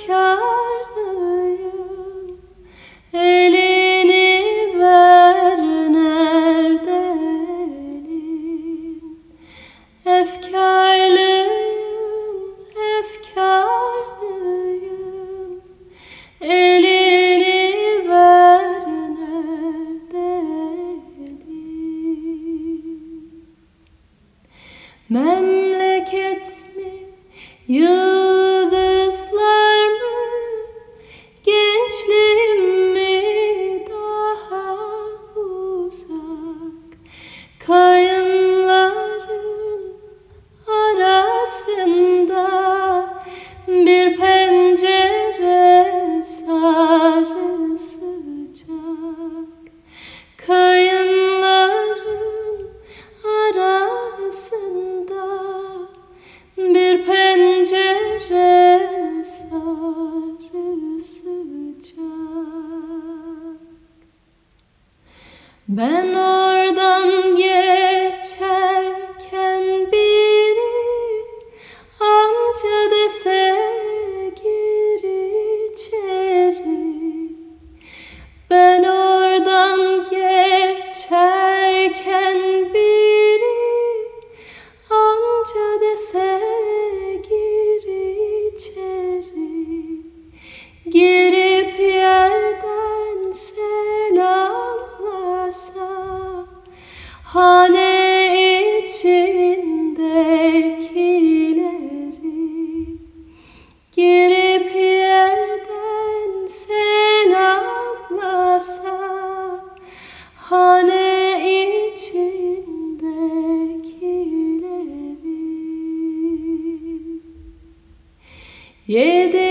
efkarlıyım Elini ver nerede Efkarlıyım, efkarlıyım. Elini ver nerede Memleket mi, yıldızlar Kayınların arasında bir pencere sarı sıcak. Kayınların arasında bir pencere sarı sıcak. Ben oradan Hane içindekileri Girip yerden selamlasa Hane içindekileri Yedi